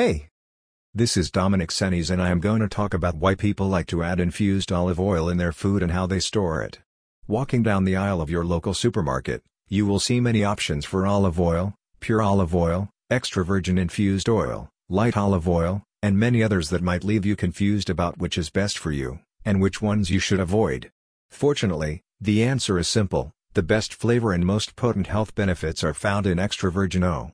Hey! This is Dominic Senes and I am going to talk about why people like to add infused olive oil in their food and how they store it. Walking down the aisle of your local supermarket, you will see many options for olive oil, pure olive oil, extra virgin infused oil, light olive oil, and many others that might leave you confused about which is best for you, and which ones you should avoid. Fortunately, the answer is simple, the best flavor and most potent health benefits are found in extra virgin O.